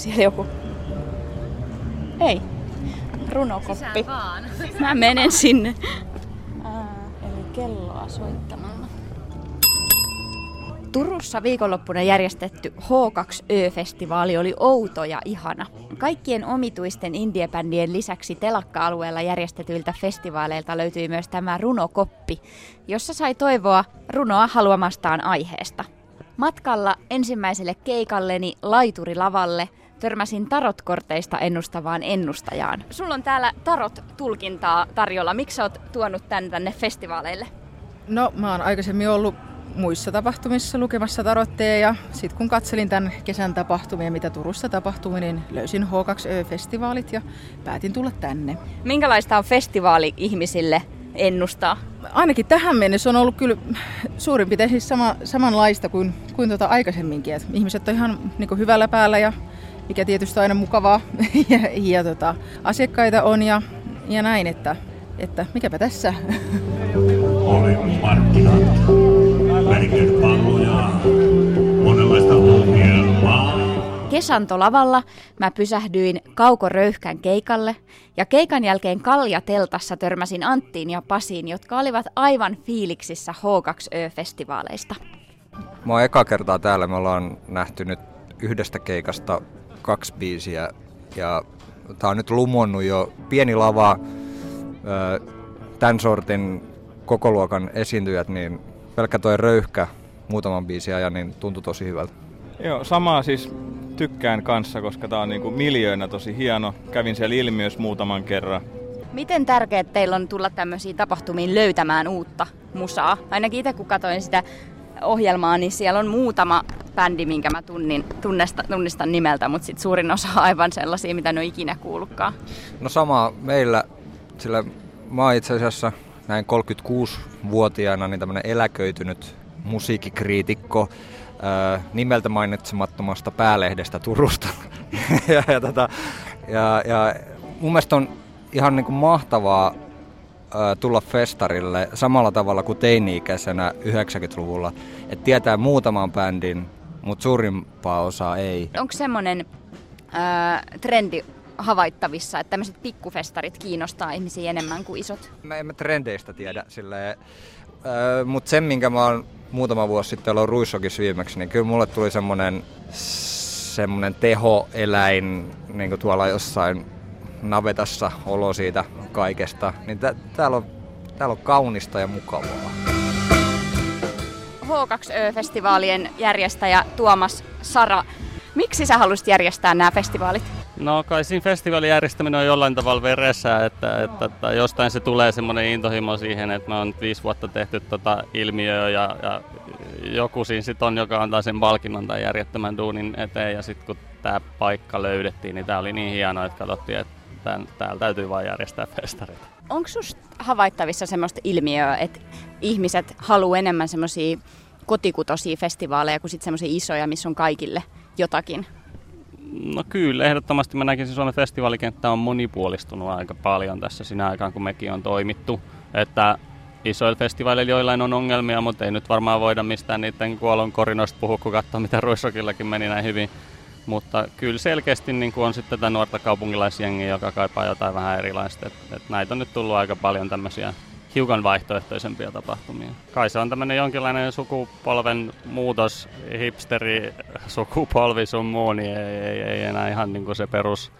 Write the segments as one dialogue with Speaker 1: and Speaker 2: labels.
Speaker 1: siellä joku? Ei. Runokoppi. Mä menen sinne. Ää, eli kelloa soittamalla. Turussa viikonloppuna järjestetty H2Ö-festivaali oli outo ja ihana. Kaikkien omituisten indiebändien lisäksi telakka-alueella järjestetyiltä festivaaleilta löytyi myös tämä runokoppi, jossa sai toivoa runoa haluamastaan aiheesta. Matkalla ensimmäiselle keikalleni laiturilavalle törmäsin tarotkorteista ennustavaan ennustajaan. Sulla on täällä tarot-tulkintaa tarjolla. Miksi sä oot tuonut tän tänne festivaaleille?
Speaker 2: No, mä oon aikaisemmin ollut muissa tapahtumissa lukemassa tarotteja ja sitten kun katselin tämän kesän tapahtumia, mitä Turussa tapahtui, niin löysin H2Ö-festivaalit ja päätin tulla tänne.
Speaker 1: Minkälaista on festivaali ihmisille ennustaa?
Speaker 2: Ainakin tähän mennessä on ollut kyllä suurin piirtein siis sama, samanlaista kuin, kuin tuota aikaisemminkin. Et ihmiset on ihan niin hyvällä päällä ja mikä tietysti on aina mukavaa ja, ja tota, asiakkaita on ja, ja näin, että, että mikäpä tässä.
Speaker 3: Oli markkinat, palloja, monenlaista ohjelmaa.
Speaker 1: Kesantolavalla mä pysähdyin Kauko Röyhkän keikalle ja keikan jälkeen Kalja-teltassa törmäsin Anttiin ja Pasiin, jotka olivat aivan fiiliksissä H2Ö-festivaaleista.
Speaker 4: Mä oon eka kertaa täällä. Me ollaan nähty nyt yhdestä keikasta kaksi biisiä ja tää on nyt lumonnut jo pieni lava, tämän sortin kokoluokan esiintyjät, niin pelkkä toi röyhkä muutaman biisin ajan, niin tuntui tosi hyvältä.
Speaker 5: Joo, samaa siis tykkään kanssa, koska tää on niinku miljöönä tosi hieno. Kävin siellä ilmiössä muutaman kerran.
Speaker 1: Miten tärkeää teillä on tulla tämmöisiin tapahtumiin löytämään uutta musaa? Ainakin itse kun katsoin sitä ohjelmaa, niin siellä on muutama bändi, minkä mä tunnin, tunnesta, tunnistan nimeltä, mutta sit suurin osa on aivan sellaisia, mitä ne on ikinä kuullutkaan.
Speaker 4: No sama meillä, sillä mä oon itse asiassa näin 36-vuotiaana niin tämmönen eläköitynyt musiikkikriitikko ää, nimeltä mainitsemattomasta päälehdestä Turusta. ja, ja, tota, ja, ja mun mielestä on ihan niin kuin mahtavaa tulla festarille samalla tavalla kuin teini-ikäisenä 90-luvulla, että tietää muutaman bändin, mutta suurimpaa osaa ei.
Speaker 1: Onko semmoinen trendi havaittavissa, että tämmöiset pikkufestarit kiinnostaa ihmisiä enemmän kuin isot?
Speaker 4: Mä en mä trendeistä tiedä, silleen, äh, mutta sen minkä mä oon muutama vuosi sitten ollut Ruissokissa viimeksi, niin kyllä mulle tuli semmoinen semmoinen tehoeläin niin kuin tuolla jossain navetassa olo siitä kaikesta. Niin tä- täällä, on, täällä on kaunista ja mukavaa.
Speaker 1: H2Ö-festivaalien järjestäjä Tuomas Sara, miksi sä haluaisit järjestää nämä festivaalit?
Speaker 6: No kai siinä festivaalin järjestäminen on jollain tavalla veressä, että, että, että jostain se tulee semmoinen intohimo siihen, että me on viisi vuotta tehty tota ilmiöä ja, ja joku siinä sitten on, joka antaa sen palkinnon tai järjettömän duunin eteen ja sitten kun tämä paikka löydettiin, niin tämä oli niin hienoa, että katsottiin, että tämän, täällä täytyy vain järjestää festarit.
Speaker 1: Onko sinusta havaittavissa semmoista ilmiöä, että ihmiset haluaa enemmän semmoisia kotikutoisia festivaaleja kuin sitten semmoisia isoja, missä on kaikille jotakin?
Speaker 6: No kyllä, ehdottomasti mä näkisin Suomen festivaalikenttä on monipuolistunut aika paljon tässä sinä aikaan, kun mekin on toimittu. Että isoilla festivaaleilla joillain on ongelmia, mutta ei nyt varmaan voida mistään niiden kuolon korinoista puhua, kun katsoo, mitä Ruissokillakin meni näin hyvin. Mutta kyllä selkeästi niin on sitten tätä nuorta kaupunkilaisjengiä, joka kaipaa jotain vähän erilaista. Et, et näitä on nyt tullut aika paljon tämmöisiä hiukan vaihtoehtoisempia tapahtumia. Kai se on tämmöinen jonkinlainen sukupolven muutos, hipsteri, sukupolvi sun muu, niin ei, ei, ei enää ihan niin kuin se perus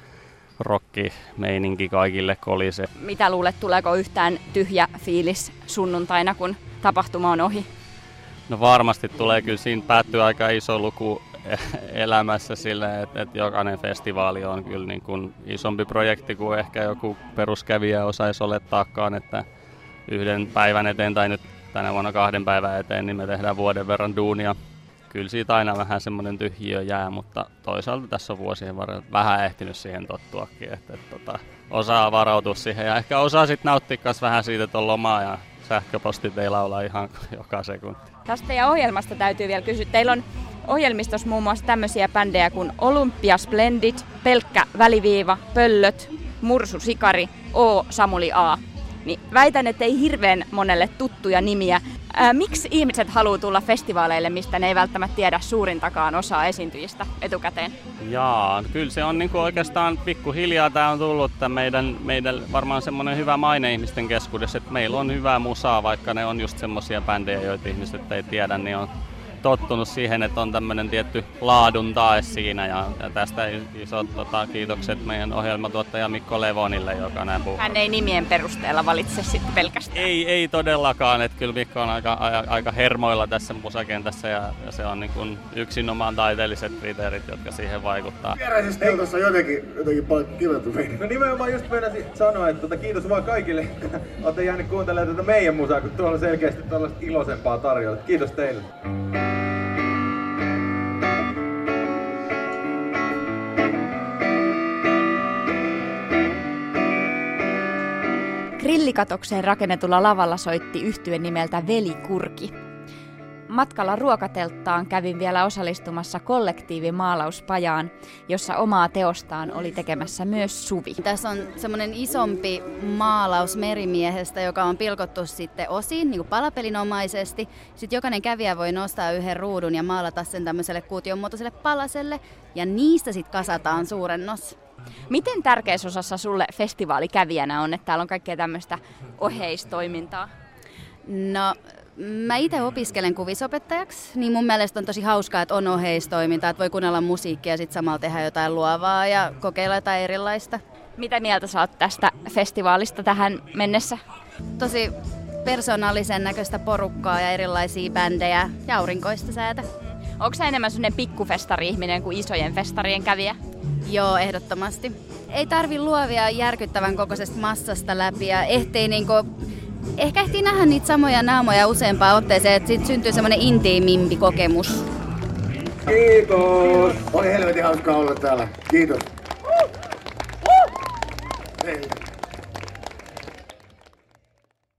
Speaker 6: rokki meininki kaikille kolise.
Speaker 1: Mitä luulet, tuleeko yhtään tyhjä fiilis sunnuntaina, kun tapahtuma on ohi?
Speaker 6: No varmasti tulee, kyllä siinä päättyy aika iso luku elämässä sille, että, että jokainen festivaali on kyllä niin kuin isompi projekti kuin ehkä joku peruskävijä osaisi olettaakaan, että yhden päivän eteen tai nyt tänä vuonna kahden päivän eteen, niin me tehdään vuoden verran duunia. Kyllä siitä aina vähän semmoinen tyhjiö jää, mutta toisaalta tässä on vuosien varrella vähän ehtinyt siihen tottuakin, että, että, että osaa varautua siihen ja ehkä osaa sitten nauttia vähän siitä, että on lomaa ja sähköpostit ei laula ihan joka sekunti.
Speaker 1: Tästä teidän ohjelmasta täytyy vielä kysyä. Teillä on ohjelmistossa muun muassa tämmöisiä bändejä kuin Olympia Splendid, Pelkkä Väliviiva, Pöllöt, Mursu Sikari, O Samuli A. Niin väitän, että ei hirveän monelle tuttuja nimiä. Ää, miksi ihmiset haluaa tulla festivaaleille, mistä ne ei välttämättä tiedä suurintakaan osaa esiintyjistä etukäteen?
Speaker 6: Jaa, kyllä se on niin kuin oikeastaan pikkuhiljaa tämä on tullut että meidän, meidän varmaan semmoinen hyvä maine ihmisten keskuudessa, että meillä on hyvää musaa, vaikka ne on just semmoisia bändejä, joita ihmiset ei tiedä, niin on tottunut siihen, että on tämmöinen tietty laadun tae siinä ja, ja tästä isot tota, kiitokset meidän ohjelmatuottaja Mikko Levonille, joka näin puhuu.
Speaker 1: Hän ei nimien perusteella valitse sitten pelkästään.
Speaker 6: Ei, ei todellakaan, että kyllä Mikko on aika, aika hermoilla tässä musakentässä ja, ja se on niin kuin yksinomaan taiteelliset kriteerit, jotka siihen vaikuttaa.
Speaker 7: Vieräisesti on tuossa jotenkin, jotenkin paljon kivettu
Speaker 8: No nimenomaan just meinasin sanoa, että tota, kiitos vaan kaikille, että olette jäänyt kuuntelemaan tätä meidän musaa, kun tuolla on selkeästi tällaista iloisempaa tarjolla. Kiitos teille.
Speaker 1: Grillikatokseen rakennetulla lavalla soitti yhtyen nimeltä Veli Kurki. Matkalla ruokatelttaan kävin vielä osallistumassa kollektiivimaalauspajaan, jossa omaa teostaan oli tekemässä myös Suvi.
Speaker 9: Tässä on semmoinen isompi maalaus merimiehestä, joka on pilkottu sitten osiin niin kuin palapelinomaisesti. Sitten jokainen kävijä voi nostaa yhden ruudun ja maalata sen tämmöiselle kuutionmuotoiselle palaselle ja niistä sitten kasataan suurennos.
Speaker 1: Miten tärkeässä osassa sulle festivaalikävijänä on, että täällä on kaikkea tämmöistä oheistoimintaa?
Speaker 9: No, mä itse opiskelen kuvisopettajaksi, niin mun mielestä on tosi hauskaa, että on oheistoimintaa, että voi kuunnella musiikkia ja sitten samalla tehdä jotain luovaa ja kokeilla jotain erilaista.
Speaker 1: Mitä mieltä sä oot tästä festivaalista tähän mennessä?
Speaker 9: Tosi persoonallisen näköistä porukkaa ja erilaisia bändejä ja aurinkoista säätä.
Speaker 1: Onko sä enemmän sellainen pikkufestari-ihminen kuin isojen festarien kävijä?
Speaker 9: Joo, ehdottomasti. Ei tarvi luovia järkyttävän kokoisesta massasta läpi ja ehtii niinku, ehkä ehtii nähdä niitä samoja naamoja useampaan otteeseen, että siitä syntyy semmoinen intiimimpi kokemus.
Speaker 7: Kiitos! Oli helvetin hauskaa olla täällä. Kiitos. Hei.